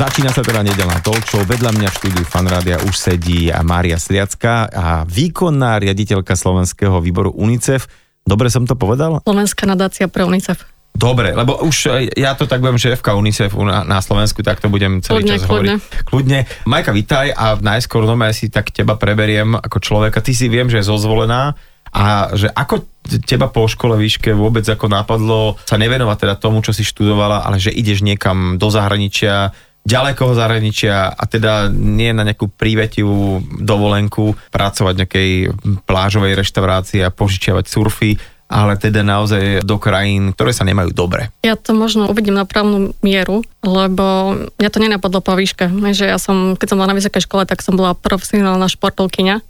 Začína sa teda nedelná talk show. Vedľa mňa v štúdiu Fanrádia už sedí Mária Sliacka a výkonná riaditeľka slovenského výboru UNICEF. Dobre som to povedal? Slovenská nadácia pre UNICEF. Dobre, lebo už ja to tak budem šéfka UNICEF na, na Slovensku, tak to budem celý Kľudne, čas kľudne. hovoriť. Kľudne. Majka, vitaj a najskôr no ja si tak teba preberiem ako človeka. Ty si viem, že je zozvolená a že ako teba po škole výške vôbec ako napadlo sa nevenovať teda tomu, čo si študovala, ale že ideš niekam do zahraničia, ďalekého zahraničia a teda nie na nejakú prívetivú dovolenku pracovať v nejakej plážovej reštaurácii a požičiavať surfy, ale teda naozaj do krajín, ktoré sa nemajú dobre. Ja to možno uvidím na právnu mieru, lebo mňa to nenapadlo po výške. Že ja som, keď som bola na vysokej škole, tak som bola profesionálna športovkyňa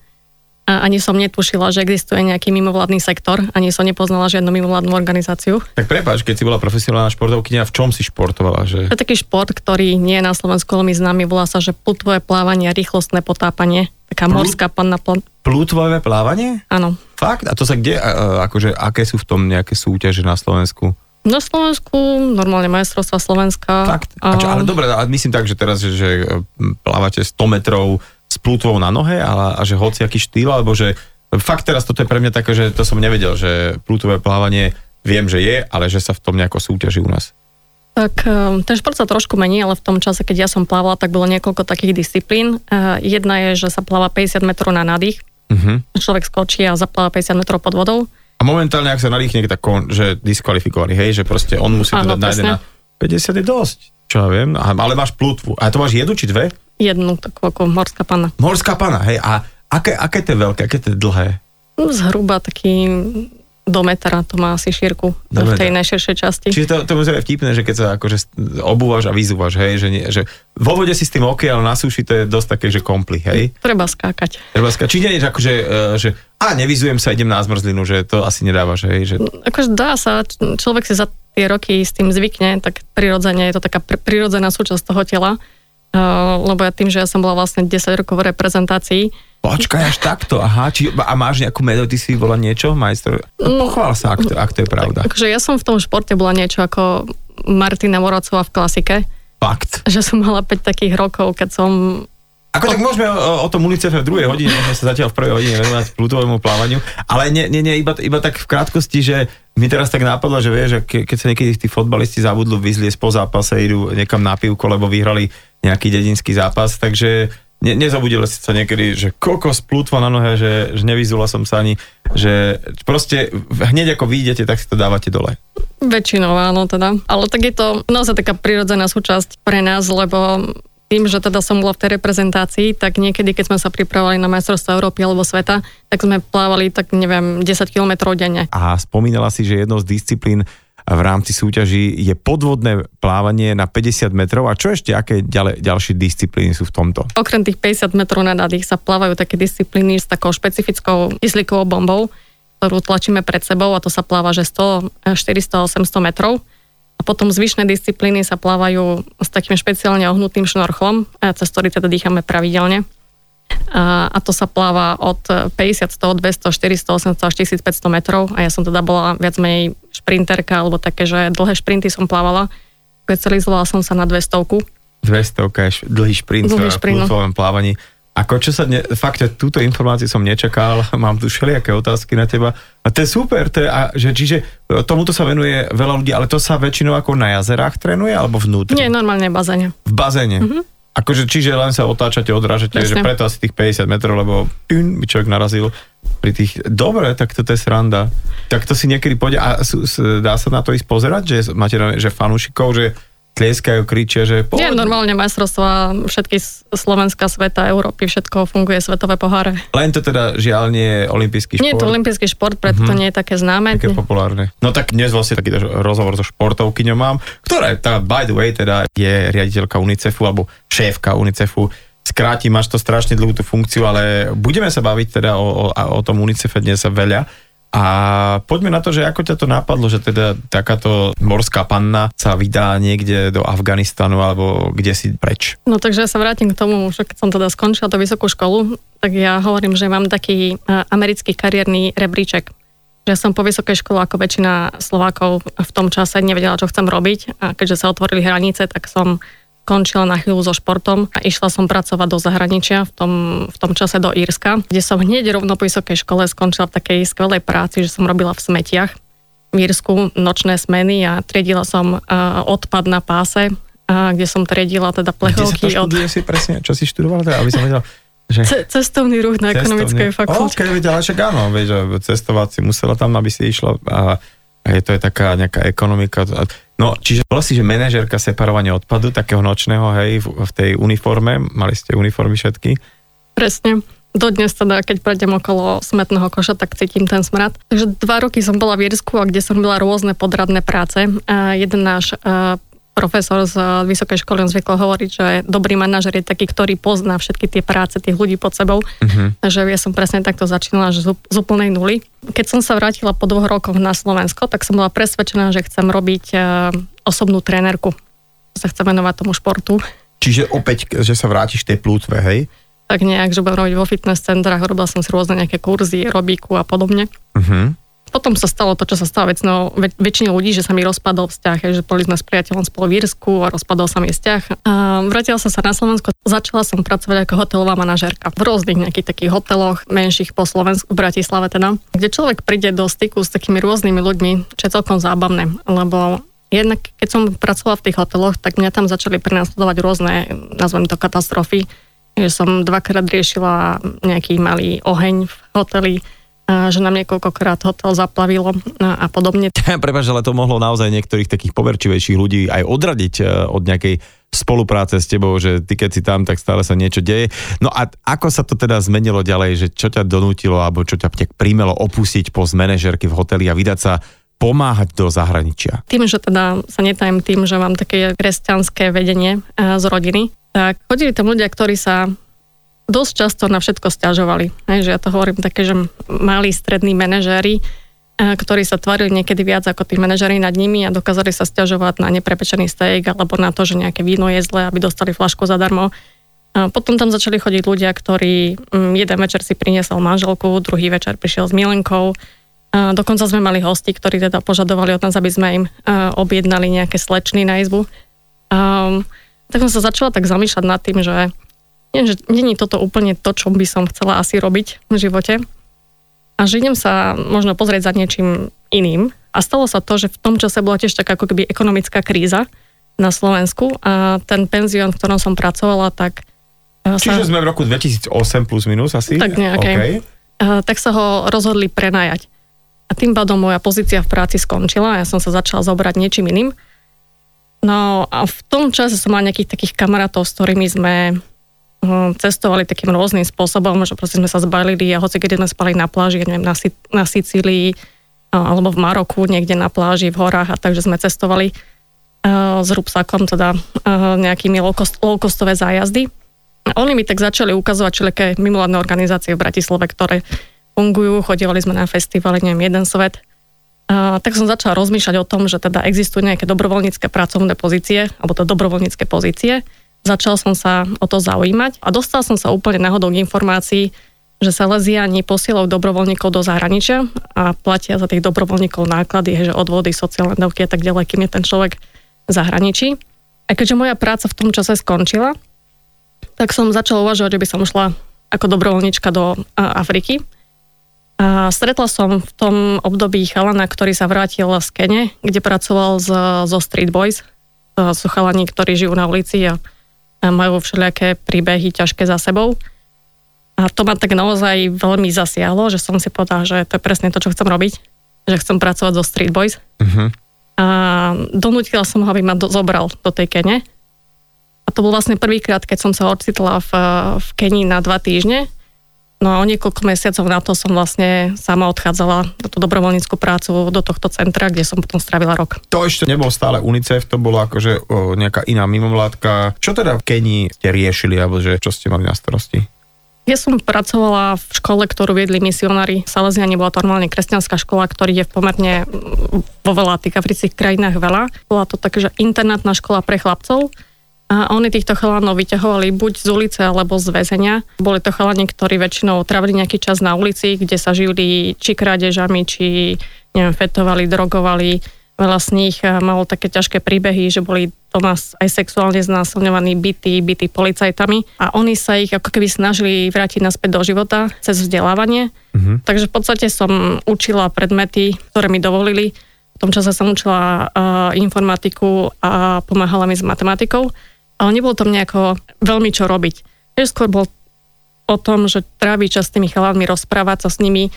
a ani som netušila, že existuje nejaký mimovládny sektor, ani som nepoznala žiadnu mimovládnu organizáciu. Tak prepáč, keď si bola profesionálna športovkynia, v čom si športovala? Že... To je taký šport, ktorý nie je na Slovensku veľmi známy, volá sa, že plutvové plávanie, rýchlostné potápanie, taká Plut- morská panna. Pl- Plútvové plávanie? Áno. Fakt? A to sa kde, akože, aké sú v tom nejaké súťaže na Slovensku? Na Slovensku normálne majstrovstva Slovenska. Fakt? A čo, ale dobre, ale myslím tak, že teraz, že, že plávate 100 metrov s plútvou na nohe a, a že hociaký štýl, alebo že fakt teraz toto je pre mňa také, že to som nevedel, že plútvové plávanie viem, že je, ale že sa v tom nejako súťaží u nás. Tak eh, ten šport sa trošku mení, ale v tom čase, keď ja som plávala, tak bolo niekoľko takých disciplín. Eh, Jedna je, že sa pláva 50 metrov na nádych. Uh-huh. Človek skočí a zapláva 50 metrov pod vodou. A momentálne, ak sa nadýchne, tak kon, že diskvalifikovaný, hej, že proste on musí Áno, to dať presne. na 50 je dosť, čo ja viem, ale máš plútvu. A to máš jednu či dve? Jednu takú ako morská panna. Morská pana, hej, a aké, aké to je veľké, aké to je dlhé? No, Zhruba taký do metra to má asi šírku Do v tej najširšej časti. Čiže to, to byť vtipné, že keď sa akože obúvaš a vyzúvaš, hej, že, nie, že vo vode si s tým OK, ale na súši to je dosť také, že kompli, hej. Treba skákať. Treba ska- Či nie je akože, e, že a nevyzujem sa, idem na zmrzlinu, že to asi nedávaš, hej, že Akože dá sa, človek si za tie roky s tým zvykne, tak prirodzene je to taká pr- prirodzená súčasť toho tela. Uh, lebo ja tým, že ja som bola vlastne 10 rokov v reprezentácii, počkaj až takto, aha, či, a máš nejakú medailu, ty si bola niečo, majster? No, pochvál sa, ak to, ak to je pravda. Takže ja som v tom športe bola niečo ako Martina Morocová v klasike, Fakt. že som mala 5 takých rokov, keď som... Ako tak môžeme o, o tom UNICEFe v druhej hodine, môžeme sa zatiaľ v prvej hodine venovať plutovému plávaniu, ale nie, nie, nie iba, iba tak v krátkosti, že mi teraz tak nápadlo, že vieš, že ke, keď sa niekedy tí fotbalisti zabudnú vyzliesť po zápase, idú niekam na pivko, lebo vyhrali nejaký dedinský zápas, takže ne, nezabudila si sa niekedy, že kokos plutva na nohe, že, že nevyzula som sa ani, že proste hneď ako vyjdete, tak si to dávate dole. Väčšinou áno teda. Ale tak je to naozaj taká prirodzená súčasť pre nás, lebo tým, že teda som bola v tej reprezentácii, tak niekedy, keď sme sa pripravovali na majstrovstvo Európy alebo sveta, tak sme plávali tak neviem 10 kilometrov denne. A spomínala si, že jednou z disciplín v rámci súťaží je podvodné plávanie na 50 metrov. A čo ešte, aké ďalej, ďalšie disciplíny sú v tomto? Okrem tých 50 metrov na nádych sa plávajú také disciplíny s takou špecifickou kyslíkovou bombou, ktorú tlačíme pred sebou a to sa pláva, že 100, 400, 800 metrov. A potom zvyšné disciplíny sa plávajú s takým špeciálne ohnutým šnorchlom, cez ktorý teda dýchame pravidelne. A, to sa pláva od 50, 100, 200, 400, 800 až 1500 metrov a ja som teda bola viac menej šprinterka, alebo také, že dlhé šprinty som plávala. Specializovala som sa na 200 200 je dlhý šprint Dlhý v šprint, no. plutovom plávaní. Ako čo sa dne, fakt, túto informáciu som nečakal, mám tu všelijaké otázky na teba. A to je super, to je, a, že, čiže tomuto sa venuje veľa ľudí, ale to sa väčšinou ako na jazerách trénuje, alebo vnútri? Nie, normálne v bazéne. V bazéne. Mm-hmm. Akože, čiže len sa otáčate, odrážate, že preto asi tých 50 metrov, lebo tyn, by človek narazil pri tých... Dobre, tak toto je sranda. Tak to si niekedy pôjde... A dá sa na to ísť pozerať, že máte že fanúšikov, že tlieskajú, kričia, že... Nie, poď. normálne majstrovstvá všetky Slovenska, sveta, Európy, všetko funguje, svetové poháre. Len to teda žiaľ nie je olimpijský šport. Nie je to olimpijský šport, preto to nie je také známe. také populárne. No tak dnes vlastne taký rozhovor so športovkyňou mám, ktorá tá by the way teda je riaditeľka UNICEFu alebo šéfka UNICEFu. Skrátim, máš to strašne dlhú tú funkciu, ale budeme sa baviť teda o, o, o tom UNICEFe dnes veľa. A poďme na to, že ako ťa to napadlo, že teda takáto morská panna sa vydá niekde do Afganistanu alebo kde si preč. No takže ja sa vrátim k tomu, že keď som teda skončila tú vysokú školu, tak ja hovorím, že mám taký uh, americký kariérny rebríček. Že som po vysokej škole ako väčšina Slovákov v tom čase nevedela, čo chcem robiť a keďže sa otvorili hranice, tak som skončila na chvíľu so športom a išla som pracovať do zahraničia, v tom, v tom čase do Írska, kde som hneď rovno po vysokej škole skončila v takej skvelej práci, že som robila v smetiach v Írsku nočné smeny a triedila som uh, odpad na páse, uh, kde som triedila teda plechovky. Kde sa to od... si presne? Čo si študovala? Teda, aby som vedela, že... Ce- cestovný ruch na cestovný. ekonomickej fakulte. OK, ale však áno, vieš, cestovať si musela tam, aby si išla a, a je to je taká nejaká ekonomika. No, čiže bola si, že manažerka separovania odpadu, takého nočného, hej, v, v tej uniforme, mali ste uniformy všetky? Presne. Dodnes teda, keď prejdem okolo smetného koša, tak cítim ten smrad. Takže dva roky som bola v Írsku a kde som robila rôzne podradné práce. A jeden náš profesor z vysokej školy on zvykol hovoriť, že dobrý manažer je taký, ktorý pozná všetky tie práce tých ľudí pod sebou. Uh-huh. Takže ja som presne takto začínala, že z, úplnej nuly. Keď som sa vrátila po dvoch rokoch na Slovensko, tak som bola presvedčená, že chcem robiť uh, osobnú trénerku. Sa chcem venovať tomu športu. Čiže opäť, že sa vrátiš tej plútve, hej? Tak nejak, že budem robiť vo fitness centrách, robila som si rôzne nejaké kurzy, robíku a podobne. Uh-huh. Potom sa stalo to, čo sa stalo väčšinou, väč- ľudí, že sa mi rozpadol vzťah, že boli sme s priateľom spolu v Írsku a rozpadol sa mi vzťah. A vrátila som sa na Slovensko, začala som pracovať ako hotelová manažérka v rôznych nejakých takých hoteloch, menších po Slovensku, v Bratislave teda, kde človek príde do styku s takými rôznymi ľuďmi, čo je celkom zábavné, lebo jednak keď som pracovala v tých hoteloch, tak mňa tam začali prenasledovať rôzne, nazvem to katastrofy, že som dvakrát riešila nejaký malý oheň v hoteli, že nám niekoľkokrát hotel zaplavilo a podobne. Prepač, ale to mohlo naozaj niektorých takých poverčivejších ľudí aj odradiť e, od nejakej spolupráce s tebou, že ty keď si tam, tak stále sa niečo deje. No a ako sa to teda zmenilo ďalej, že čo ťa donútilo alebo čo ťa prímelo opustiť post manažerky v hoteli a vydať sa pomáhať do zahraničia? Tým, že teda sa netajím tým, že mám také kresťanské vedenie e, z rodiny, tak chodili tam ľudia, ktorí sa dosť často na všetko stiažovali. Že ja to hovorím také, že malí strední manažéri, ktorí sa tvarili niekedy viac ako tí manažery nad nimi a dokázali sa stiažovať na neprepečený steak alebo na to, že nejaké víno je zlé, aby dostali flašku zadarmo. A potom tam začali chodiť ľudia, ktorí jeden večer si priniesol manželku, druhý večer prišiel s milenkou. A dokonca sme mali hosti, ktorí teda požadovali od nás, aby sme im objednali nejaké slečny na izbu. A, tak som sa začala tak zamýšľať nad tým, že nie, že není toto úplne to, čo by som chcela asi robiť v živote. A že idem sa možno pozrieť za niečím iným. A stalo sa to, že v tom čase bola tiež taká ako keby ekonomická kríza na Slovensku a ten penzión, v ktorom som pracovala, tak... E, Čiže sa, sme v roku 2008 plus minus asi? Tak nejaké. Okay. Uh, tak sa ho rozhodli prenajať. A tým pádom moja pozícia v práci skončila a ja som sa začala zobrať niečím iným. No a v tom čase som mala nejakých takých kamarátov, s ktorými sme cestovali takým rôznym spôsobom, že proste sme sa zbalili a hoci keď sme spali na pláži, neviem, na, na Sicílii alebo v Maroku, niekde na pláži, v horách a takže sme cestovali s rúbsakom, teda nejakými low-costové zájazdy. A oni mi tak začali ukazovať všelijaké mimovládne organizácie v Bratislave, ktoré fungujú, chodívali sme na festivaly, neviem, jeden svet. A, tak som začala rozmýšľať o tom, že teda existujú nejaké dobrovoľnícke pracovné pozície, alebo to dobrovoľnícke pozície, Začal som sa o to zaujímať a dostal som sa úplne náhodou k informácii, že Salesiani posielajú dobrovoľníkov do zahraničia a platia za tých dobrovoľníkov náklady, že odvody, sociálne dávky a tak ďalej, kým je ten človek v zahraničí. A keďže moja práca v tom čase skončila, tak som začala uvažovať, že by som šla ako dobrovoľníčka do Afriky. A stretla som v tom období chalana, ktorý sa vrátil z Kene, kde pracoval z, zo Street Boys. To sú chalani, ktorí žijú na ulici a majú všelijaké príbehy ťažké za sebou. A to ma tak naozaj veľmi zasiahlo, že som si povedala, že to je presne to, čo chcem robiť, že chcem pracovať so Street Boys. Uh-huh. A donútila som ho, aby ma do, zobral do tej Kene. A to bol vlastne prvýkrát, keď som sa ocitla v, v Kenii na dva týždne. No a o niekoľko mesiacov na to som vlastne sama odchádzala do tú dobrovoľníckú prácu do tohto centra, kde som potom strávila rok. To ešte nebol stále UNICEF, to bolo akože o, nejaká iná mimovládka. Čo teda v Kenii ste riešili, alebo že čo ste mali na starosti? Ja som pracovala v škole, ktorú viedli misionári. Salesiani bola to normálne kresťanská škola, ktorý je v pomerne vo veľa tých afrických krajinách veľa. Bola to takže internátna škola pre chlapcov, a oni týchto chalanov vyťahovali buď z ulice alebo z väzenia. Boli to chalani, ktorí väčšinou trávili nejaký čas na ulici, kde sa žili či krádežami, či neviem, fetovali, drogovali. Veľa z nich malo také ťažké príbehy, že boli doma aj sexuálne znásilňovaní, bytí, bytí policajtami a oni sa ich ako keby snažili vrátiť naspäť do života cez vzdelávanie. Mm-hmm. Takže v podstate som učila predmety, ktoré mi dovolili. V tom čase som učila uh, informatiku a pomáhala mi s matematikou, ale nebolo tam nejako veľmi čo robiť. Takže skôr bol o tom, že tráviť čas s tými chalánmi, rozprávať sa s nimi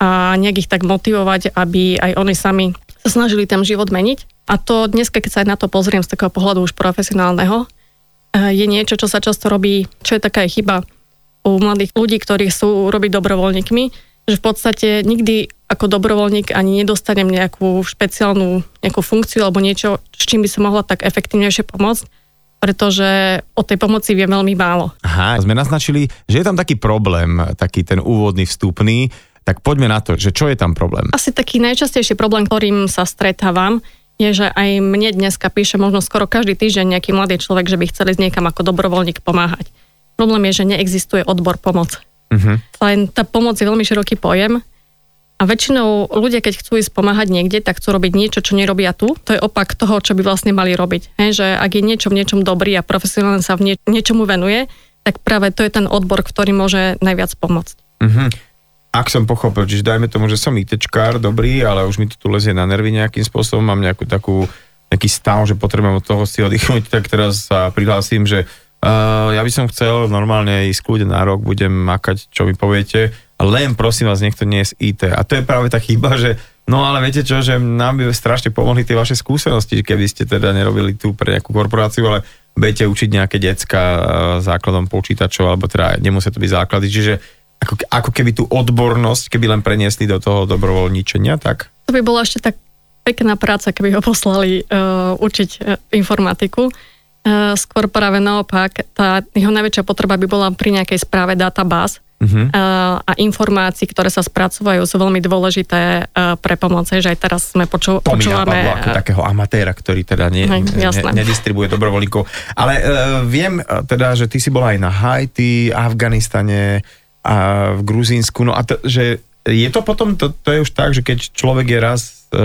a nejak ich tak motivovať, aby aj oni sami sa snažili ten život meniť. A to dnes, keď sa aj na to pozriem z takého pohľadu už profesionálneho, eh, je niečo, čo sa často robí, čo je taká chyba u mladých ľudí, ktorí sú robiť dobrovoľníkmi, že v podstate nikdy ako dobrovoľník ani nedostanem nejakú špeciálnu nejakú funkciu alebo niečo, s čím by som mohla tak efektívnejšie pomôcť, pretože o tej pomoci vie veľmi málo. Aha, sme naznačili, že je tam taký problém, taký ten úvodný vstupný, tak poďme na to, že čo je tam problém? Asi taký najčastejší problém, ktorým sa stretávam, je, že aj mne dneska píše možno skoro každý týždeň nejaký mladý človek, že by chceli ísť niekam ako dobrovoľník pomáhať. Problém je, že neexistuje odbor pomoc. Uh-huh. Len tá pomoc je veľmi široký pojem a väčšinou ľudia, keď chcú ísť pomáhať niekde, tak chcú robiť niečo, čo nerobia tu. To je opak toho, čo by vlastne mali robiť. Hej, že ak je niečo v niečom dobrý a profesionálne sa v nie, niečomu venuje, tak práve to je ten odbor, ktorý môže najviac pomôcť. Uh-huh ak som pochopil, čiže dajme tomu, že som ITčkár, dobrý, ale už mi to tu lezie na nervy nejakým spôsobom, mám nejakú takú, nejaký stav, že potrebujem od toho si oddychnúť, tak teraz sa prihlásim, že uh, ja by som chcel normálne ísť kľude na rok, budem makať, čo mi poviete, len prosím vás, niekto nie je z IT. A to je práve tá chyba, že No ale viete čo, že nám by strašne pomohli tie vaše skúsenosti, keby ste teda nerobili tu pre nejakú korporáciu, ale budete učiť nejaké decka uh, základom počítačov, alebo teda nemusia to byť základy. Čiže ako, ako keby tú odbornosť, keby len preniesli do toho dobrovoľníčenia, tak? To by bola ešte tak pekná práca, keby ho poslali uh, učiť uh, informatiku. Uh, skôr práve naopak, tá jeho najväčšia potreba by bola pri nejakej správe databáz uh-huh. uh, a informácií, ktoré sa spracovajú, sú veľmi dôležité uh, pre pomoc, že aj teraz sme poču, to počúvame... ako takého amatéra, ktorý teda nie, ne, nedistribuje dobrovoľníkov. Ale uh, viem teda, že ty si bola aj na Haiti, Afganistane, a v Gruzínsku. No a to, že je to potom, to, to je už tak, že keď človek je raz e,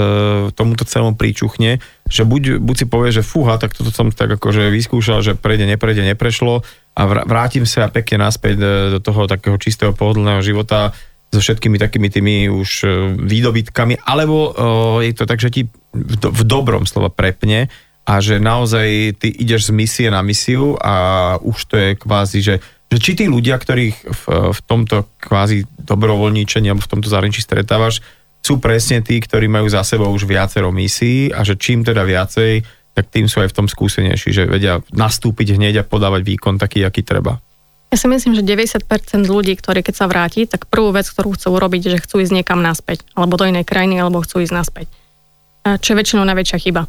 tomuto celému príčuchne, že buď, buď si povie, že fúha, tak toto som tak akože vyskúšal, že prejde, neprejde, neprešlo a vrátim sa pekne naspäť do, do toho takého čistého pohodlného života so všetkými takými tými už e, výdobytkami, alebo e, je to tak, že ti v dobrom slova prepne a že naozaj ty ideš z misie na misiu a už to je kvázi, že že či tí ľudia, ktorých v, v tomto kvázi dobrovoľníčení alebo v tomto zahraničí stretávaš, sú presne tí, ktorí majú za sebou už viacero misií a že čím teda viacej, tak tým sú aj v tom skúsenejší, že vedia nastúpiť hneď a podávať výkon taký, aký treba. Ja si myslím, že 90% ľudí, ktorí keď sa vráti, tak prvú vec, ktorú chcú urobiť, že chcú ísť niekam naspäť, alebo do inej krajiny, alebo chcú ísť naspäť. Čo je väčšinou najväčšia chyba.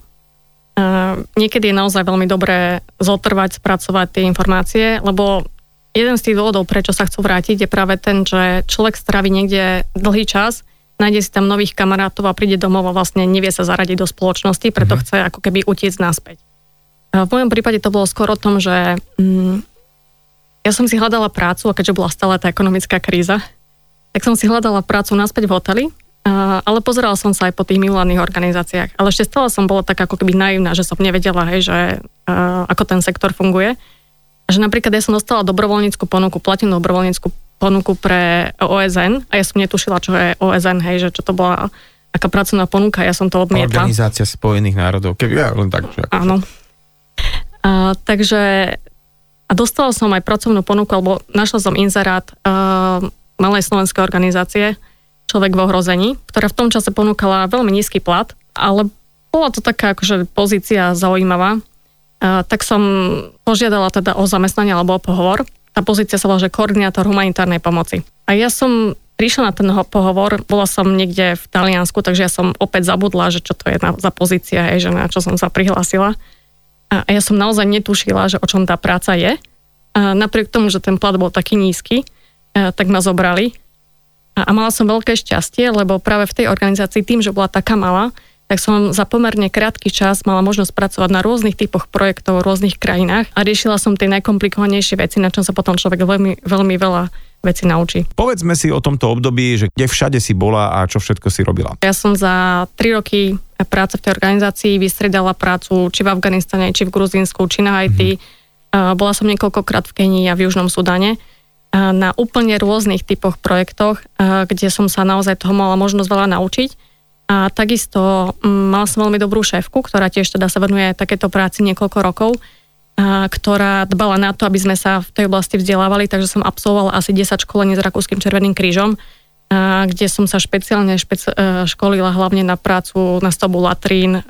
Niekedy je naozaj veľmi dobré zotrvať, spracovať tie informácie, lebo jeden z tých dôvodov, prečo sa chcú vrátiť, je práve ten, že človek straví niekde dlhý čas, nájde si tam nových kamarátov a príde domov a vlastne nevie sa zaradiť do spoločnosti, preto mm-hmm. chce ako keby utiecť naspäť. V mojom prípade to bolo skôr o tom, že mm, ja som si hľadala prácu a keďže bola stále tá ekonomická kríza, tak som si hľadala prácu naspäť v hoteli, uh, ale pozerala som sa aj po tých milovaných organizáciách. Ale ešte stále som bola tak ako keby naivná, že som nevedela, hej, že uh, ako ten sektor funguje že napríklad ja som dostala dobrovoľníckú ponuku, platenú dobrovoľníckú ponuku pre OSN a ja som netušila, čo je OSN, hej, že čo to bola aká pracovná ponuka, ja som to odmietla. Organizácia Spojených národov, keby ja len tak. Že ako... Áno. A, takže a dostala som aj pracovnú ponuku, alebo našla som inzerát uh, malej slovenskej organizácie Človek v ohrození, ktorá v tom čase ponúkala veľmi nízky plat, ale bola to taká akože pozícia zaujímavá tak som požiadala teda o zamestnanie alebo o pohovor. Tá pozícia sa volá, že koordinátor humanitárnej pomoci. A ja som prišla na ten pohovor, bola som niekde v Taliansku, takže ja som opäť zabudla, že čo to je za pozícia, hej, že na čo som sa prihlásila. A ja som naozaj netušila, že o čom tá práca je. A napriek tomu, že ten plat bol taký nízky, tak ma zobrali. A, a mala som veľké šťastie, lebo práve v tej organizácii tým, že bola taká malá, tak som za pomerne krátky čas mala možnosť pracovať na rôznych typoch projektov v rôznych krajinách a riešila som tie najkomplikovanejšie veci, na čom sa potom človek veľmi, veľmi veľa veci naučí. Povedzme si o tomto období, že kde všade si bola a čo všetko si robila. Ja som za 3 roky práce v tej organizácii vystredala prácu či v Afganistane, či v Gruzínsku, či na Haiti. Mm-hmm. Bola som niekoľkokrát v Kenii a v Južnom Sudane na úplne rôznych typoch projektoch, kde som sa naozaj toho mala možnosť veľa naučiť. A takisto mala som veľmi dobrú šéfku, ktorá tiež teda sa venuje takéto práci niekoľko rokov ktorá dbala na to, aby sme sa v tej oblasti vzdelávali, takže som absolvovala asi 10 školení s Rakúskym Červeným krížom, kde som sa špeciálne špeci- e, školila hlavne na prácu na stavbu latrín,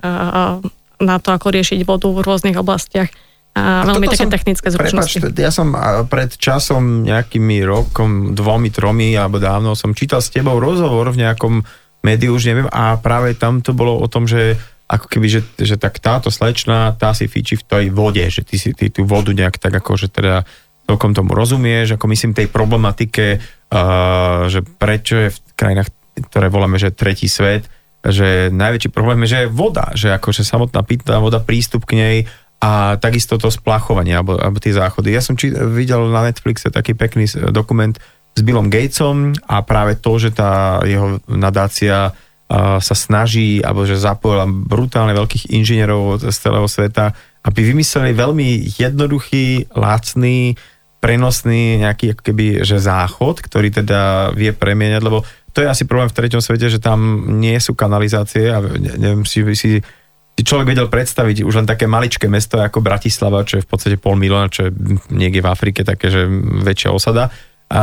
na to, ako riešiť vodu v rôznych oblastiach. A, a veľmi také som, technické zručnosti. Prepač, ja som pred časom, nejakými rokom, dvomi, tromi, alebo dávno som čítal s tebou rozhovor v nejakom médiu, už neviem, a práve tam to bolo o tom, že ako keby, že, že tak táto slečna, tá si fíči v tej vode, že ty si ty tú vodu nejak tak ako, že teda celkom tomu rozumieš, ako myslím tej problematike, uh, že prečo je v krajinách, ktoré voláme, že tretí svet, že najväčší problém je, že je voda, že akože samotná pitná voda, prístup k nej a takisto to splachovanie alebo, alebo tie záchody. Ja som či, videl na Netflixe taký pekný dokument s Billom Gatesom a práve to, že tá jeho nadácia sa snaží, alebo že zapojila brutálne veľkých inžinierov z celého sveta, aby vymysleli veľmi jednoduchý, lacný, prenosný nejaký ako keby, že záchod, ktorý teda vie premieňať, lebo to je asi problém v treťom svete, že tam nie sú kanalizácie a neviem si, si si človek vedel predstaviť už len také maličké mesto ako Bratislava, čo je v podstate pol milióna, čo je niekde v Afrike také, že väčšia osada a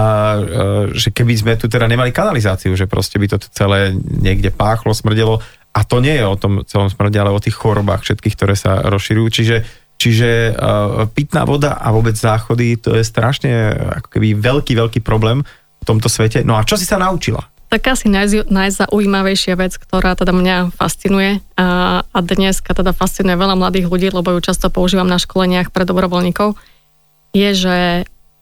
že keby sme tu teda nemali kanalizáciu, že proste by to celé niekde páchlo, smrdelo a to nie je o tom celom smrde, ale o tých chorobách všetkých, ktoré sa rozširujú. Čiže, čiže uh, pitná voda a vôbec záchody, to je strašne ako keby veľký, veľký problém v tomto svete. No a čo si sa naučila? Tak asi naj, najzaujímavejšia vec, ktorá teda mňa fascinuje a, a dneska teda fascinuje veľa mladých ľudí, lebo ju často používam na školeniach pre dobrovoľníkov, je, že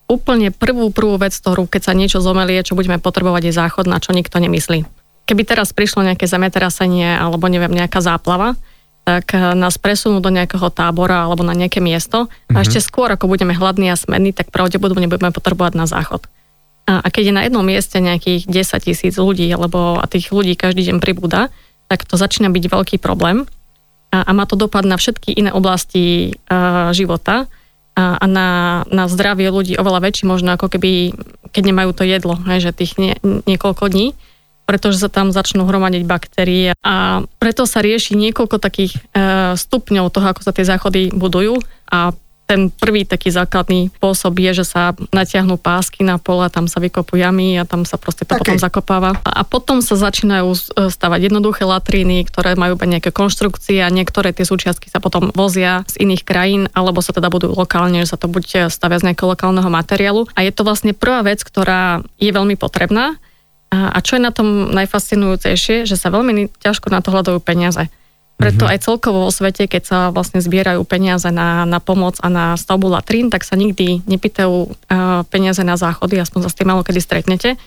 úplne prvú, prvú vec, ktorú keď sa niečo zomelie, čo budeme potrebovať, je záchod, na čo nikto nemyslí. Keby teraz prišlo nejaké zemetrasenie alebo neviem, nejaká záplava, tak eh, nás presunú do nejakého tábora alebo na nejaké miesto a mhm. ešte skôr, ako budeme hladní a smední, tak pravdepodobne budeme potrebovať na záchod. A, a keď je na jednom mieste nejakých 10 tisíc ľudí, alebo a tých ľudí každý deň pribúda, tak to začína byť veľký problém a, a má to dopad na všetky iné oblasti uh, života a, a na, na zdravie ľudí oveľa väčší možno ako keby, keď nemajú to jedlo, hej, že tých nie, niekoľko dní pretože sa tam začnú hromadiť baktérie. A preto sa rieši niekoľko takých e, stupňov toho, ako sa tie záchody budujú. A ten prvý taký základný spôsob je, že sa natiahnú pásky na pole, tam sa vykopú jamy a tam sa proste to okay. potom zakopáva. A potom sa začínajú e, stavať jednoduché latríny, ktoré majú nejaké konštrukcie a niektoré tie súčiastky sa potom vozia z iných krajín, alebo sa teda budú lokálne, že sa to buď stavia z nejakého lokálneho materiálu. A je to vlastne prvá vec, ktorá je veľmi potrebná. A čo je na tom najfascinujúcejšie, že sa veľmi ťažko na to hľadajú peniaze. Preto mm-hmm. aj celkovo vo svete, keď sa vlastne zbierajú peniaze na, na pomoc a na stavbu latrín, tak sa nikdy nepýtajú uh, peniaze na záchody, aspoň sa s tým malo kedy stretnete,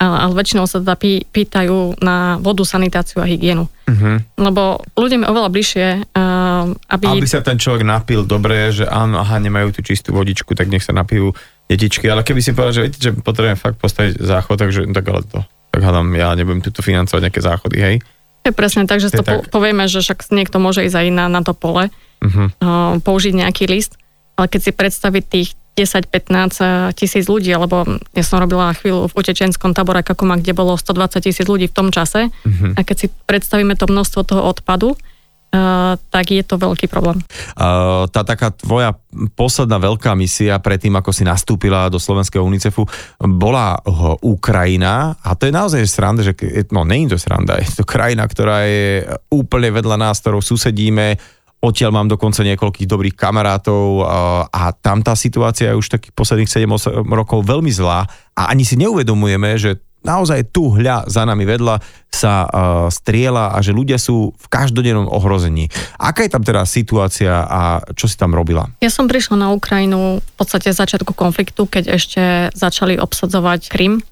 ale väčšinou sa teda pý, pýtajú na vodu, sanitáciu a hygienu. Mm-hmm. Lebo ľuďom je oveľa bližšie, uh, aby... Aby sa ten človek napil dobre, že áno, aha, nemajú tú čistú vodičku, tak nech sa napijú detičky, ale keby si povedal, že viete, že potrebujem fakt postaviť záchod, takže tak ale to, tak hádam, ja nebudem tu financovať nejaké záchody, hej? Je presne tak, že to tak. povieme, že však niekto môže ísť aj na, na to pole, uh-huh. uh, použiť nejaký list, ale keď si predstaviť tých 10-15 tisíc ľudí, alebo ja som robila chvíľu v utečenskom tábore Kakuma, kde bolo 120 tisíc ľudí v tom čase uh-huh. a keď si predstavíme to množstvo toho odpadu, Uh, tak je to veľký problém. Uh, tá taká tvoja posledná veľká misia predtým, ako si nastúpila do slovenského UNICEFu, bola uh, Ukrajina. A to je naozaj sranda, že no nie je to sranda, je to krajina, ktorá je úplne vedľa nás, ktorou susedíme, Odtiaľ mám dokonca niekoľkých dobrých kamarátov a, a tam tá situácia je už takých posledných 7 rokov veľmi zlá. A ani si neuvedomujeme, že naozaj tu hľa za nami vedľa sa uh, striela a že ľudia sú v každodennom ohrození. Aká je tam teda situácia a čo si tam robila? Ja som prišla na Ukrajinu v podstate začiatku konfliktu, keď ešte začali obsadzovať Krym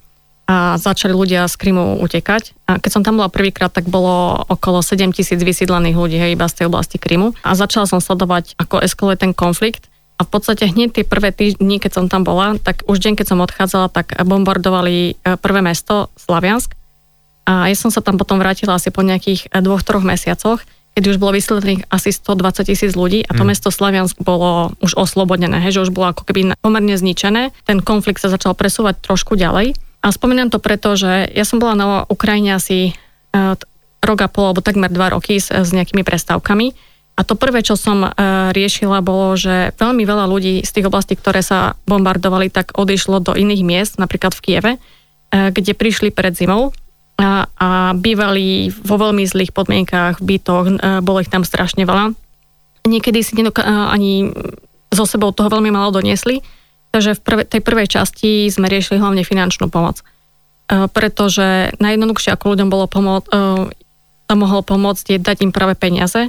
a začali ľudia z Krymu utekať. A keď som tam bola prvýkrát, tak bolo okolo 7 tisíc vysídlených ľudí hej, iba z tej oblasti Krymu. A začala som sledovať, ako eskaluje ten konflikt A v podstate hneď tie prvé týždni, keď som tam bola, tak už deň, keď som odchádzala, tak bombardovali e, prvé mesto Slaviansk. A ja som sa tam potom vrátila asi po nejakých e, dvoch, troch mesiacoch, keď už bolo vysledných asi 120 tisíc ľudí a to mm. mesto Slaviansk bolo už oslobodené, hej, že už bolo ako keby pomerne zničené. Ten konflikt sa začal presúvať trošku ďalej. A spomínam to preto, že ja som bola na Ukrajine asi uh, rok a pol, alebo takmer dva roky s, s nejakými prestávkami a to prvé, čo som e, riešila, bolo, že veľmi veľa ľudí z tých oblastí, ktoré sa bombardovali, tak odišlo do iných miest, napríklad v Kieve, e, kde prišli pred zimou a, a bývali vo veľmi zlých podmienkách, v bytoch, e, bolo ich tam strašne veľa. Niekedy si nedok- ani so sebou toho veľmi malo doniesli, takže v prv- tej prvej časti sme riešili hlavne finančnú pomoc. Pretože najjednoduchšie, ako ľuďom bolo pomoc, sa mohol pomôcť, je dať im práve peniaze,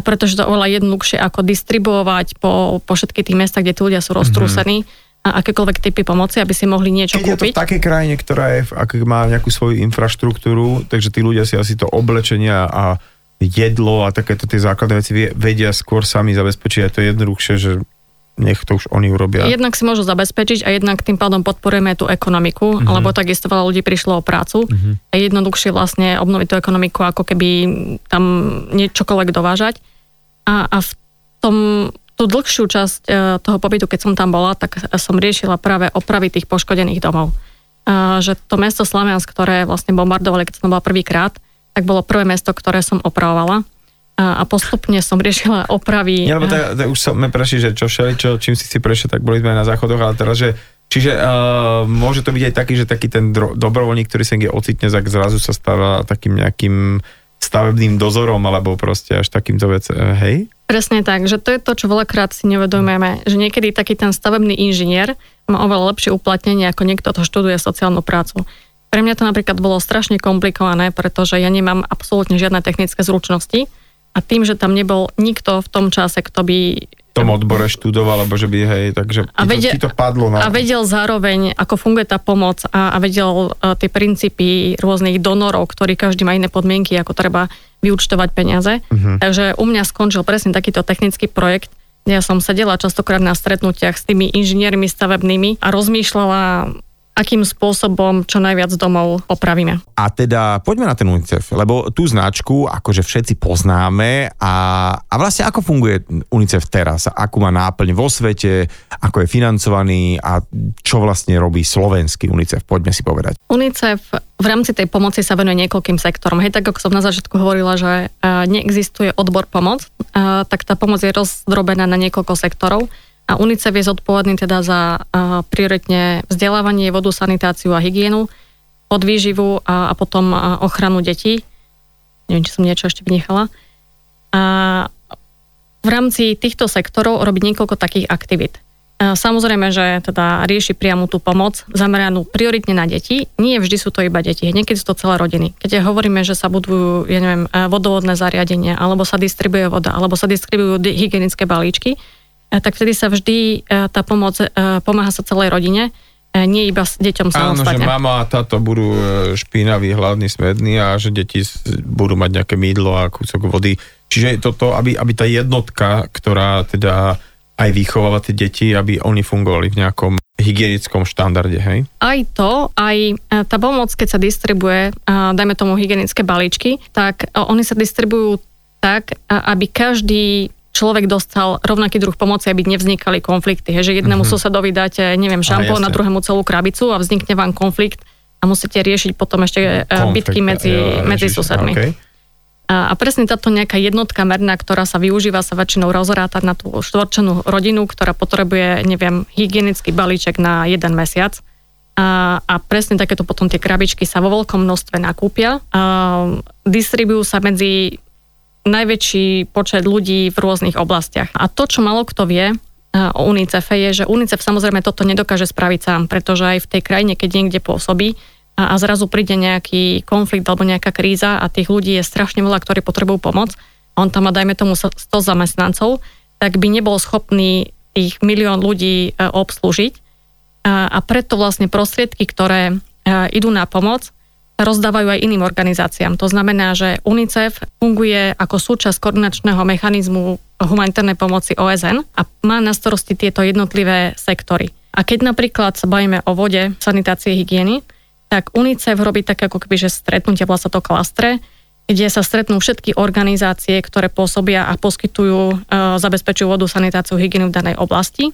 pretože to oveľa jednoduchšie ako distribuovať po, po všetkých tých miestach, kde tí ľudia sú roztrúsení mm-hmm. a akékoľvek typy pomoci, aby si mohli niečo Keď kúpiť. je to v takej krajine, ktorá je, ak má nejakú svoju infraštruktúru, takže tí ľudia si asi to oblečenia a jedlo a takéto tie základné veci vedia skôr sami zabezpečiť. A to je jednoduchšie, že nech to už oni urobia. Jednak si môžu zabezpečiť a jednak tým pádom podporujeme tú ekonomiku, mm-hmm. alebo takisto veľa ľudí prišlo o prácu mm-hmm. a jednoduchšie vlastne obnoviť tú ekonomiku, ako keby tam niečokoľvek dovážať. A, a v tom, tú dlhšiu časť e, toho pobytu, keď som tam bola, tak som riešila práve opravy tých poškodených domov. A, že to mesto Slaviansk, ktoré vlastne bombardovali, keď som bola prvýkrát, tak bolo prvé mesto, ktoré som opravovala a, a postupne som riešila opravy. Nie, lebo to, to už sme prešli, že čo všeli, čo, čím si si prešiel, tak boli sme na záchodoch, ale teraz, že Čiže uh, môže to byť aj taký, že taký ten dro, dobrovoľník, ktorý sa niekde ocitne, tak zrazu sa stáva takým nejakým stavebným dozorom, alebo proste až takýmto vec, uh, hej? Presne tak, že to je to, čo veľakrát si nevedomujeme, že niekedy taký ten stavebný inžinier má oveľa lepšie uplatnenie, ako niekto to študuje sociálnu prácu. Pre mňa to napríklad bolo strašne komplikované, pretože ja nemám absolútne žiadne technické zručnosti, a tým, že tam nebol nikto v tom čase, kto by v tom odbore študoval, alebo že by, hej, takže a vedel, to, to padlo. Na... A vedel zároveň, ako funguje tá pomoc a, a vedel uh, tie princípy rôznych donorov, ktorí každý má iné podmienky, ako treba vyučtovať peniaze. Uh-huh. Takže u mňa skončil presne takýto technický projekt, ja som sedela častokrát na stretnutiach s tými inžiniermi stavebnými a rozmýšľala, akým spôsobom čo najviac domov opravíme. A teda poďme na ten UNICEF, lebo tú značku akože všetci poznáme a, a vlastne ako funguje UNICEF teraz, akú má náplň vo svete, ako je financovaný a čo vlastne robí slovenský UNICEF, poďme si povedať. UNICEF v rámci tej pomoci sa venuje niekoľkým sektorom. Hej, tak ako som na začiatku hovorila, že neexistuje odbor pomoc, tak tá pomoc je rozdrobená na niekoľko sektorov a UNICEF je zodpovedný teda za prioritne vzdelávanie, vodu, sanitáciu a hygienu, podvýživu a, a potom ochranu detí. Neviem, či som niečo ešte vynechala. A v rámci týchto sektorov robí niekoľko takých aktivít. Samozrejme, že teda rieši priamu tú pomoc zameranú prioritne na deti. Nie vždy sú to iba deti, niekedy sú to celé rodiny. Keď hovoríme, že sa budujú, ja neviem, vodovodné zariadenia, alebo sa distribuje voda, alebo sa distribujú hygienické balíčky, tak vtedy sa vždy e, tá pomoc e, pomáha sa celej rodine, e, nie iba s deťom samostatne. Áno, že mama a táto budú špinaví, hladní, smední a že deti budú mať nejaké mýdlo a kúsok vody. Čiže toto, aby, aby tá jednotka, ktorá teda aj vychováva tie deti, aby oni fungovali v nejakom hygienickom štandarde, hej? Aj to, aj tá pomoc, keď sa distribuje, dajme tomu hygienické balíčky, tak oni sa distribujú tak, aby každý človek dostal rovnaký druh pomoci, aby nevznikali konflikty. He, že jednému mm-hmm. susedovi dáte, neviem, šampo, na druhému celú krabicu a vznikne vám konflikt a musíte riešiť potom ešte e, konflikt, bitky medzi, jo, medzi susedmi. Okay. A, a presne táto nejaká jednotka merná, ktorá sa využíva, sa väčšinou rozráta na tú štvorčenú rodinu, ktorá potrebuje, neviem, hygienický balíček na jeden mesiac. A, a presne takéto potom tie krabičky sa vo veľkom množstve nakúpia. A distribujú sa medzi najväčší počet ľudí v rôznych oblastiach. A to, čo malo kto vie, o UNICEFe je, že UNICEF samozrejme toto nedokáže spraviť sám, pretože aj v tej krajine, keď niekde pôsobí a, zrazu príde nejaký konflikt alebo nejaká kríza a tých ľudí je strašne veľa, ktorí potrebujú pomoc, a on tam má dajme tomu 100 zamestnancov, tak by nebol schopný tých milión ľudí e, obslúžiť. A, a preto vlastne prostriedky, ktoré e, idú na pomoc, rozdávajú aj iným organizáciám. To znamená, že UNICEF funguje ako súčasť koordinačného mechanizmu humanitárnej pomoci OSN a má na starosti tieto jednotlivé sektory. A keď napríklad sa bavíme o vode, sanitácie, hygieny, tak UNICEF robí také ako keby, že stretnutie, volá sa to klastre, kde sa stretnú všetky organizácie, ktoré pôsobia a poskytujú, e, zabezpečujú vodu, sanitáciu, hygienu v danej oblasti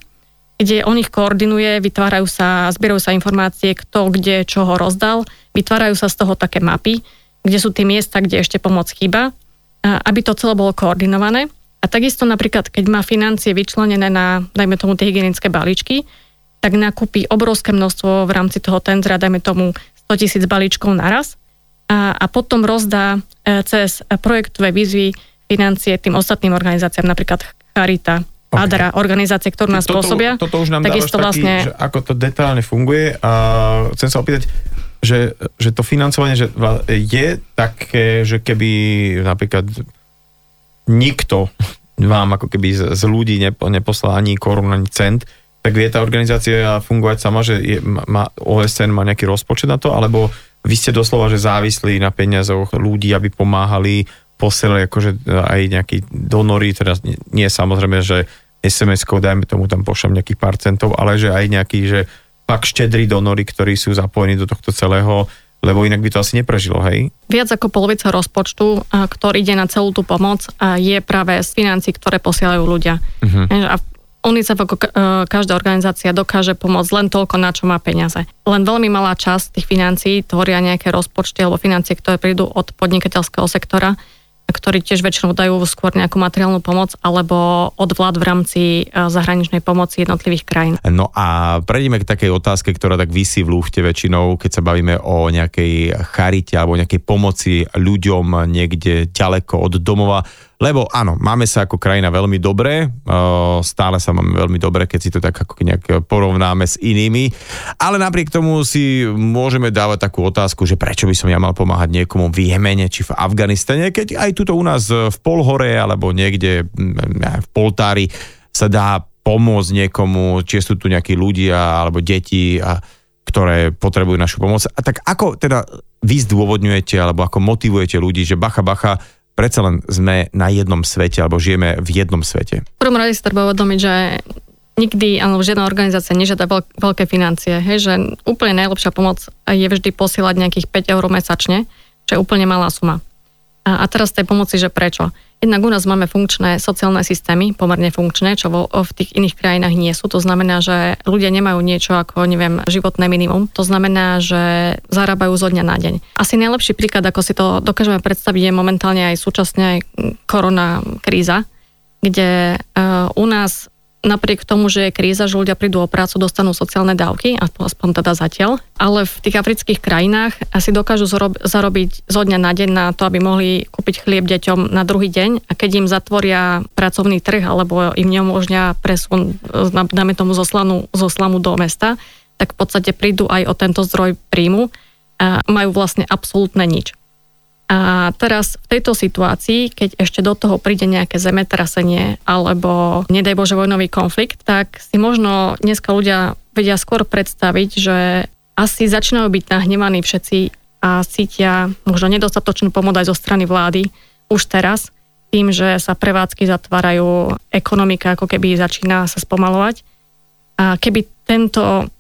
kde on ich koordinuje, vytvárajú sa, zbierajú sa informácie, kto kde čoho rozdal, vytvárajú sa z toho také mapy, kde sú tie miesta, kde ešte pomoc chýba, aby to celé bolo koordinované. A takisto napríklad, keď má financie vyčlenené na, dajme tomu, tie hygienické balíčky, tak nakúpi obrovské množstvo v rámci toho tendra, dajme tomu 100 tisíc balíčkov naraz a, a potom rozdá e, cez projektové výzvy financie tým ostatným organizáciám, napríklad Charita, Okay. ADRA, organizácie, ktorú nás toto, pôsobia. Toto už nám taký, vlastne... že ako to detálne funguje a chcem sa opýtať, že, že to financovanie že je také, že keby napríklad nikto vám ako keby z, z ľudí nepo, neposlal ani korun, ani cent, tak vie tá organizácia fungovať sama, že je, má, OSN má nejaký rozpočet na to, alebo vy ste doslova, že závislí na peniazoch ľudí, aby pomáhali posielali akože aj nejakí donory, teda nie, nie samozrejme, že SMS-kou, dajme tomu tam pošlem nejakých pár centov, ale že aj nejakí, že pak štedrí donory, ktorí sú zapojení do tohto celého, lebo inak by to asi neprežilo, hej? Viac ako polovica rozpočtu, ktorý ide na celú tú pomoc, je práve z financí, ktoré posielajú ľudia. Uh-huh. A UNICEF ako každá organizácia dokáže pomôcť len toľko, na čo má peniaze. Len veľmi malá časť tých financií tvoria nejaké rozpočty alebo financie, ktoré prídu od podnikateľského sektora ktorí tiež väčšinou dajú skôr nejakú materiálnu pomoc alebo od vlád v rámci e, zahraničnej pomoci jednotlivých krajín. No a prejdeme k takej otázke, ktorá tak vysí v lúchte väčšinou, keď sa bavíme o nejakej charite alebo nejakej pomoci ľuďom niekde ďaleko od domova. Lebo áno, máme sa ako krajina veľmi dobre, stále sa máme veľmi dobre, keď si to tak ako nejak porovnáme s inými, ale napriek tomu si môžeme dávať takú otázku, že prečo by som ja mal pomáhať niekomu v Jemene či v Afganistane, keď aj tuto u nás v Polhore alebo niekde v Poltári sa dá pomôcť niekomu, či sú tu nejakí ľudia alebo deti, a, ktoré potrebujú našu pomoc. A tak ako teda vy zdôvodňujete alebo ako motivujete ľudí, že bacha, bacha, predsa len sme na jednom svete alebo žijeme v jednom svete. V prvom rade si treba uvedomiť, že nikdy, alebo žiadna organizácia nežiada veľk, veľké financie. Hej, že úplne najlepšia pomoc je vždy posielať nejakých 5 eur mesačne, čo je úplne malá suma. A, a teraz tej pomoci, že prečo? Jednak u nás máme funkčné sociálne systémy, pomerne funkčné, čo vo, v tých iných krajinách nie sú. To znamená, že ľudia nemajú niečo ako, neviem, životné minimum. To znamená, že zarábajú zo dňa na deň. Asi najlepší príklad, ako si to dokážeme predstaviť, je momentálne aj súčasne aj korona kríza, kde uh, u nás napriek tomu, že je kríza, že ľudia prídu o prácu, dostanú sociálne dávky, aspoň teda zatiaľ, ale v tých afrických krajinách asi dokážu zarobiť zo dňa na deň na to, aby mohli kúpiť chlieb deťom na druhý deň a keď im zatvoria pracovný trh alebo im neumožňa presun, dáme tomu zo, slanu, zo slamu do mesta, tak v podstate prídu aj o tento zdroj príjmu a majú vlastne absolútne nič. A teraz v tejto situácii, keď ešte do toho príde nejaké zemetrasenie alebo nedaj Bože vojnový konflikt, tak si možno dneska ľudia vedia skôr predstaviť, že asi začínajú byť nahnevaní všetci a cítia možno nedostatočnú pomoc aj zo strany vlády už teraz, tým, že sa prevádzky zatvárajú, ekonomika ako keby začína sa spomalovať. A keby tento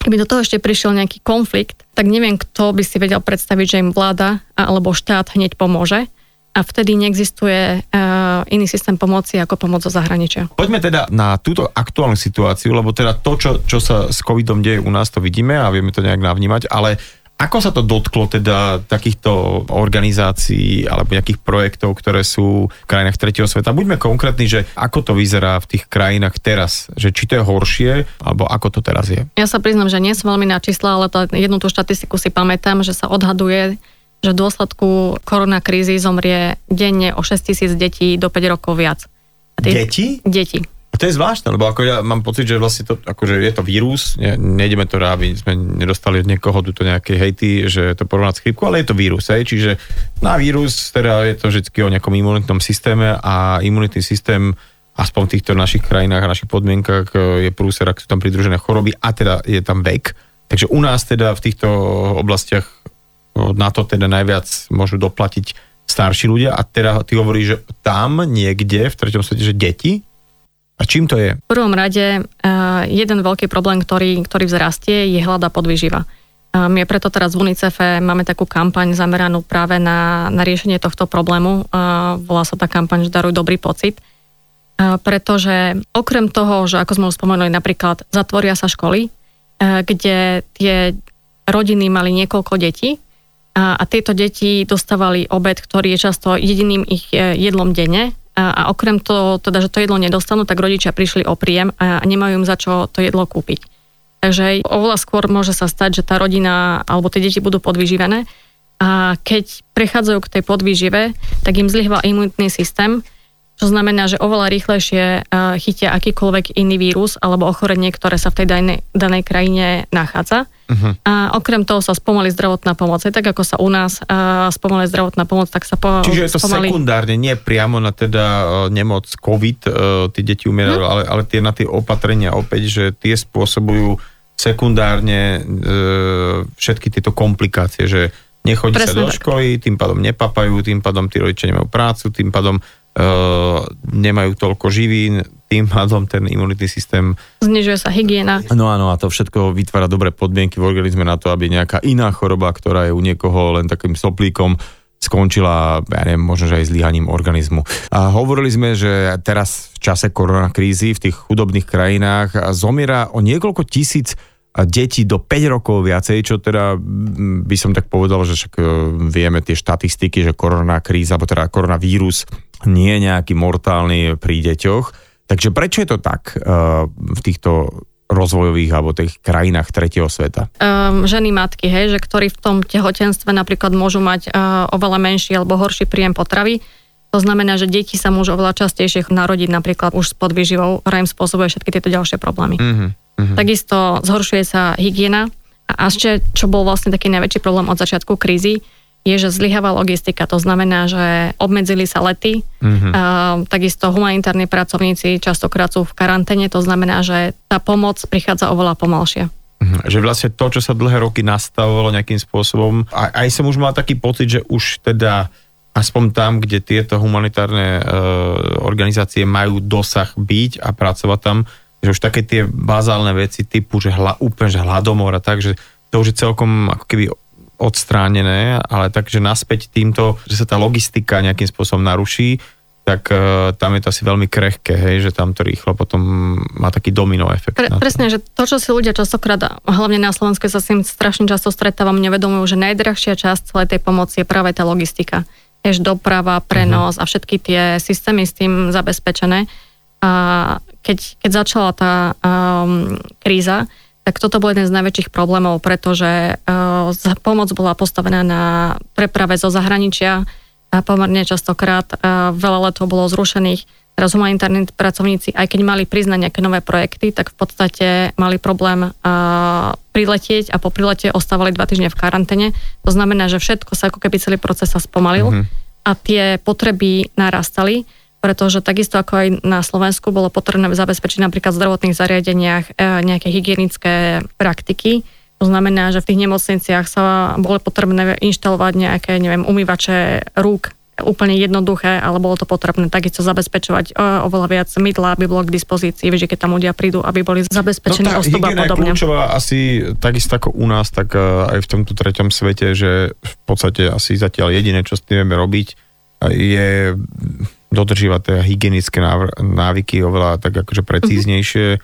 Keby do toho ešte prišiel nejaký konflikt, tak neviem, kto by si vedel predstaviť, že im vláda alebo štát hneď pomôže a vtedy neexistuje uh, iný systém pomoci ako pomoc zo zahraničia. Poďme teda na túto aktuálnu situáciu, lebo teda to, čo, čo sa s covidom deje u nás, to vidíme a vieme to nejak navnímať, ale ako sa to dotklo teda takýchto organizácií alebo nejakých projektov, ktoré sú v krajinách tretieho sveta? Buďme konkrétni, že ako to vyzerá v tých krajinách teraz, že či to je horšie, alebo ako to teraz je? Ja sa priznam, že nie som veľmi na čísla, ale to, jednu tú štatistiku si pamätám, že sa odhaduje, že v dôsledku koronakrízy zomrie denne o 6 tisíc detí do 5 rokov viac. Deti? Deti to je zvláštne, lebo ako ja mám pocit, že vlastne to, akože je to vírus, ne, nejdeme to aby sme nedostali od niekoho túto nejaké hejty, že to porovnať s chrípku, ale je to vírus, hej, čiže na vírus teda je to vždy o nejakom imunitnom systéme a imunitný systém aspoň v týchto našich krajinách a našich podmienkach e, je prúser, ak sú tam pridružené choroby a teda je tam vek. Takže u nás teda v týchto oblastiach na to teda najviac môžu doplatiť starší ľudia a teda ty hovoríš, že tam niekde v treťom svete, že deti? A čím to je? V prvom rade uh, jeden veľký problém, ktorý, ktorý vzrastie, je hlada podvyživa. My preto teraz v UNICEFe máme takú kampaň zameranú práve na, na riešenie tohto problému. Uh, volá sa tá kampaň, že daruj dobrý pocit. Uh, pretože okrem toho, že ako sme už spomenuli, napríklad zatvoria sa školy, kde tie rodiny mali niekoľko detí a, a tieto deti dostávali obed, ktorý je často jediným ich e, jedlom denne a, a okrem toho, teda, že to jedlo nedostanú, tak rodičia prišli o príjem a nemajú im za čo to jedlo kúpiť. Takže oveľa skôr môže sa stať, že tá rodina alebo tie deti budú podvyživené a keď prechádzajú k tej podvýžive, tak im zlyhva imunitný systém, čo znamená, že oveľa rýchlejšie chytia akýkoľvek iný vírus alebo ochorenie, ktoré sa v tej danej, danej krajine nachádza. Uh-huh. A okrem toho sa spomalí zdravotná pomoc. Tak ako sa u nás uh, spomalí zdravotná pomoc, tak sa po, Čiže je to spomalí... sekundárne, nie priamo na teda uh, nemoc COVID, uh, tí deti umierajú, uh-huh. ale, ale tie na tie opatrenia opäť, že tie spôsobujú sekundárne uh, všetky tieto komplikácie, že nechodí Presne sa do tak. školy, tým pádom nepapajú, tým pádom tí rodičia nemajú prácu, tým pádom nemajú toľko živín, tým pádom ten imunitný systém... Znižuje sa hygiena. No áno, a to všetko vytvára dobré podmienky v organizme na to, aby nejaká iná choroba, ktorá je u niekoho len takým soplíkom, skončila, ja neviem, možno, že aj zlyhaním organizmu. A hovorili sme, že teraz v čase koronakrízy v tých chudobných krajinách zomiera o niekoľko tisíc detí do 5 rokov viacej, čo teda by som tak povedal, že však e, vieme tie štatistiky, že korona kríza, alebo teda koronavírus nie je nejaký mortálny pri deťoch. Takže prečo je to tak uh, v týchto rozvojových alebo tých krajinách tretieho sveta? Um, ženy matky, hej, že ktorí v tom tehotenstve napríklad môžu mať uh, oveľa menší alebo horší príjem potravy. To znamená, že deti sa môžu oveľa častejšie narodiť napríklad už s podvýživou, ktorá im spôsobuje všetky tieto ďalšie problémy. Uh-huh, uh-huh. Takisto zhoršuje sa hygiena a ešte, čo bol vlastne taký najväčší problém od začiatku krízy, je, že zlyháva logistika. To znamená, že obmedzili sa lety, mm-hmm. a, takisto humanitárni pracovníci častokrát sú v karanténe, to znamená, že tá pomoc prichádza oveľa pomalšie. Mm-hmm. Že vlastne to, čo sa dlhé roky nastavovalo nejakým spôsobom, a, aj som už mal taký pocit, že už teda aspoň tam, kde tieto humanitárne e, organizácie majú dosah byť a pracovať tam, že už také tie bazálne veci typu, že hla, úplne že hladomor a tak, že to už je celkom ako keby odstránené, ale takže naspäť týmto, že sa tá logistika nejakým spôsobom naruší, tak uh, tam je to asi veľmi krehké, hej, že tam to rýchlo potom má taký domino efekt. Pre, presne, že to, čo si ľudia častokrát, hlavne na Slovensku sa s tým strašne často stretávam, nevedomujú, že najdrahšia časť celej tej pomoci je práve tá logistika. Jež doprava, prenos uh-huh. a všetky tie systémy s tým zabezpečené. A keď, keď začala tá um, kríza, tak toto bol jeden z najväčších problémov, pretože uh, pomoc bola postavená na preprave zo zahraničia a pomerne častokrát uh, veľa letov bolo zrušených. Teraz humanitárni pracovníci, aj keď mali priznať nejaké nové projekty, tak v podstate mali problém uh, priletieť a po prilete ostávali dva týždne v karanténe. To znamená, že všetko sa ako keby celý proces sa spomalil mm-hmm. a tie potreby narastali pretože takisto ako aj na Slovensku bolo potrebné zabezpečiť napríklad v zdravotných zariadeniach e, nejaké hygienické praktiky. To znamená, že v tých nemocniciach sa bolo potrebné inštalovať nejaké, neviem, umývače rúk, úplne jednoduché, ale bolo to potrebné takisto zabezpečovať e, oveľa viac mydla, aby bolo k dispozícii, že keď tam ľudia prídu, aby boli zabezpečení no, ostup a podobne. Kľúčová asi takisto ako u nás, tak e, aj v tomto treťom svete, že v podstate asi zatiaľ jediné, čo s tým vieme robiť, je dodržívať tie hygienické návyky oveľa tak akože precíznejšie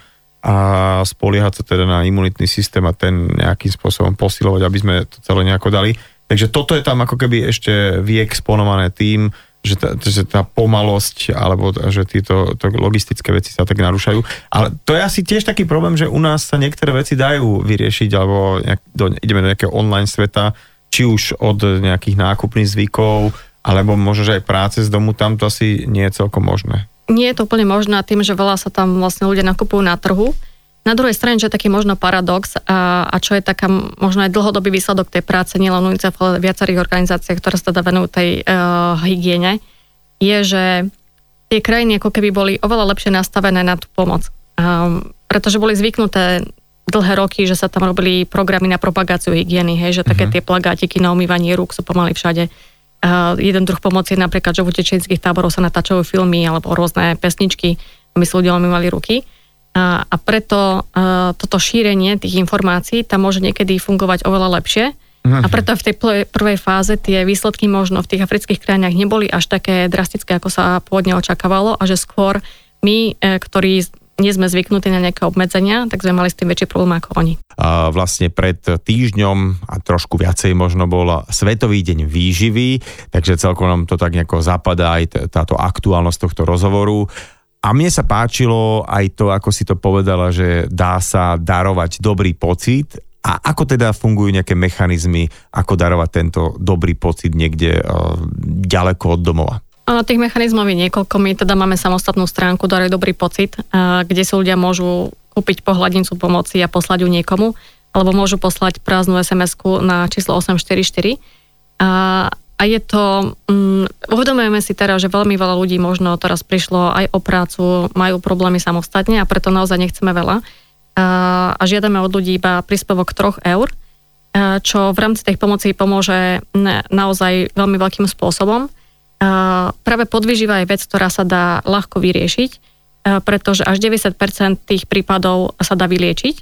a spoliehať sa teda na imunitný systém a ten nejakým spôsobom posilovať, aby sme to celé nejako dali. Takže toto je tam ako keby ešte vyexponované tým, že tá, že tá pomalosť alebo že tieto to logistické veci sa tak narúšajú. Ale to je asi tiež taký problém, že u nás sa niektoré veci dajú vyriešiť alebo nejak, do, ideme do nejakého online sveta, či už od nejakých nákupných zvykov, alebo možno, že aj práce z domu, tam to asi nie je celkom možné. Nie je to úplne možné tým, že veľa sa tam vlastne ľudia nakupujú na trhu. Na druhej strane, čo je taký možno paradox a, a čo je taká možno aj dlhodobý výsledok tej práce nielen UNICEF, ale viacerých organizácií, ktoré sa teda venujú tej uh, hygiene, je, že tie krajiny ako keby boli oveľa lepšie nastavené na tú pomoc. Um, pretože boli zvyknuté dlhé roky, že sa tam robili programy na propagáciu hygieny, hej, že také Mhm. tie plagátiky na umývanie rúk sú pomaly všade. Uh, jeden druh pomoci je napríklad, že v utečenských táboroch sa natáčajú filmy alebo rôzne pesničky, aby si ľudia umývali ruky. A, a preto uh, toto šírenie tých informácií tam môže niekedy fungovať oveľa lepšie. Mhm. A preto v tej prvej fáze tie výsledky možno v tých afrických krajinách neboli až také drastické, ako sa pôvodne očakávalo a že skôr my, e, ktorí nie sme zvyknutí na nejaké obmedzenia, tak sme mali s tým väčší problém ako oni. A vlastne pred týždňom a trošku viacej možno bol Svetový deň výživy, takže celkom nám to tak nejako zapadá aj táto aktuálnosť tohto rozhovoru. A mne sa páčilo aj to, ako si to povedala, že dá sa darovať dobrý pocit a ako teda fungujú nejaké mechanizmy, ako darovať tento dobrý pocit niekde uh, ďaleko od domova. A tých mechanizmov je niekoľko. My teda máme samostatnú stránku Darej dobrý pocit, kde si ľudia môžu kúpiť pohľadnicu pomoci a poslať ju niekomu, alebo môžu poslať prázdnu sms na číslo 844. A, a je to, um, uvedomujeme si teraz, že veľmi veľa ľudí možno teraz prišlo aj o prácu, majú problémy samostatne a preto naozaj nechceme veľa. A, a žiadame od ľudí iba príspevok 3 eur, čo v rámci tej pomoci pomôže na, naozaj veľmi veľkým spôsobom. Práve podvyživa je vec, ktorá sa dá ľahko vyriešiť, pretože až 90% tých prípadov sa dá vyliečiť.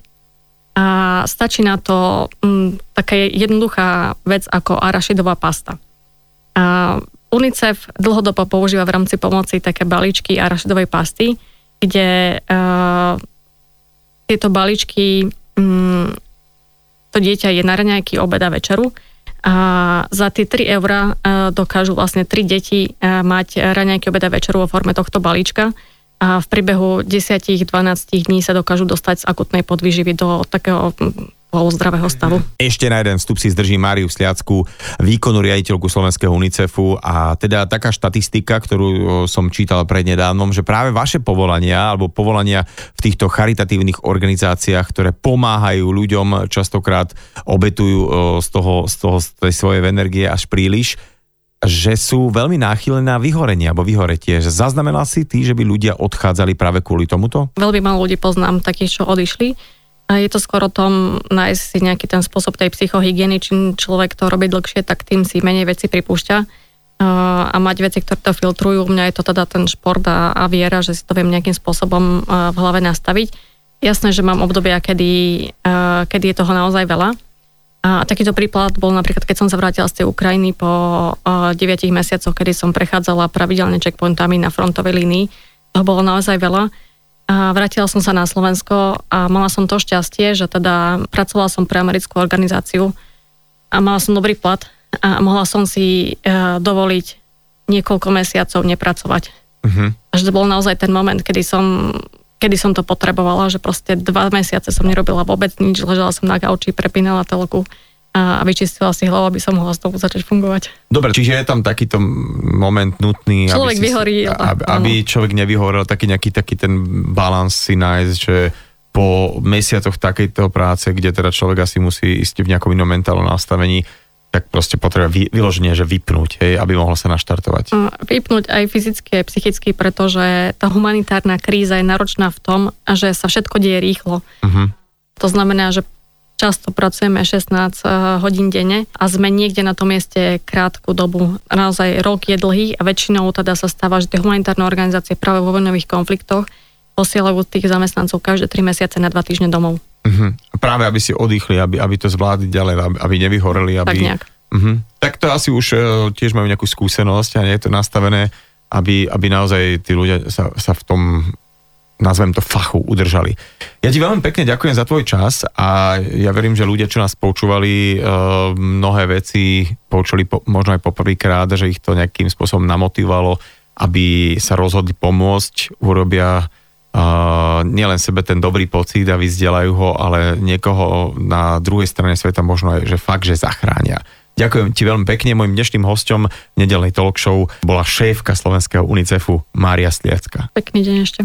A stačí na to m, taká jednoduchá vec ako arašidová pasta. A UNICEF dlhodobo používa v rámci pomoci také balíčky arašidovej pasty, kde uh, tieto balíčky um, to dieťa je na raňajky, obeda, večeru a za tie 3 eurá e, dokážu vlastne 3 deti e, mať raňajky, obeda, večeru vo forme tohto balíčka. A v priebehu 10-12 dní sa dokážu dostať z akutnej podvýživy do takého mm, polozdravého stavu. Ešte na jeden vstup si zdrží Máriu Sliacku, výkonnú riaditeľku Slovenského UNICEFu a teda taká štatistika, ktorú som čítal prednedávnom, že práve vaše povolania alebo povolania v týchto charitatívnych organizáciách, ktoré pomáhajú ľuďom, častokrát obetujú z toho, z toho z tej svojej energie až príliš, že sú veľmi náchylné na vyhorenie alebo vyhoretie. Že zaznamenal si ty, že by ľudia odchádzali práve kvôli tomuto? Veľmi málo ľudí poznám takých, čo odišli. A je to skoro o tom nájsť si nejaký ten spôsob tej psychohygieny, čím človek to robí dlhšie, tak tým si menej veci pripúšťa a mať veci, ktoré to filtrujú. U mňa je to teda ten šport a, a viera, že si to viem nejakým spôsobom v hlave nastaviť. Jasné, že mám obdobia, kedy, kedy je toho naozaj veľa. A takýto príklad bol napríklad, keď som sa vrátila z tej Ukrajiny po uh, 9 mesiacoch, kedy som prechádzala pravidelne checkpointami na frontovej línii. Toho bolo naozaj veľa. A vrátila som sa na Slovensko a mala som to šťastie, že teda pracovala som pre americkú organizáciu a mala som dobrý plat a mohla som si uh, dovoliť niekoľko mesiacov nepracovať. Uh-huh. Až to bol naozaj ten moment, kedy som, kedy som to potrebovala, že proste dva mesiace som nerobila vôbec nič, ležala som na gauči, prepínala telku a vyčistila si hlavu, aby som mohla znovu začať fungovať. Dobre, čiže je tam takýto moment nutný, Človek aby, si, vyhorí, aby, aby človek nevyhorel, taký nejaký taký ten balans si nájsť, že po mesiacoch takejto práce, kde teda človek asi musí ísť v nejakom inom mentálnom nastavení, tak proste potrebuje vy, vyloženie, že vypnúť, hej, aby mohol sa naštartovať. Vypnúť aj fyzicky, aj psychicky, pretože tá humanitárna kríza je náročná v tom, že sa všetko deje rýchlo. Uh-huh. To znamená, že často pracujeme 16 eh, hodín denne a sme niekde na tom mieste krátku dobu. Naozaj rok je dlhý a väčšinou teda sa stáva, že tie humanitárne organizácie práve vo vojnových konfliktoch posielajú tých zamestnancov každé 3 mesiace na 2 týždne domov. Uh-huh. Práve aby si oddychli, aby, aby to zvládli ďalej, aby, aby nevyhoreli. Aby... Tak nejak. Uh-huh. Tak to asi už uh, tiež majú nejakú skúsenosť a nie je to nastavené, aby, aby naozaj tí ľudia sa, sa v tom nazvem to fachu, udržali. Ja ti veľmi pekne ďakujem za tvoj čas a ja verím, že ľudia, čo nás počúvali, uh, mnohé veci počuli po, možno aj poprvýkrát, že ich to nejakým spôsobom namotivovalo, aby sa rozhodli pomôcť, urobia uh, nielen sebe ten dobrý pocit a vyzdelajú ho, ale niekoho na druhej strane sveta možno aj, že fakt, že zachránia. Ďakujem ti veľmi pekne. Mojim dnešným hostom nedelnej talk show bola šéfka Slovenského UNICEFu Mária Sliacka. Pekný deň ešte.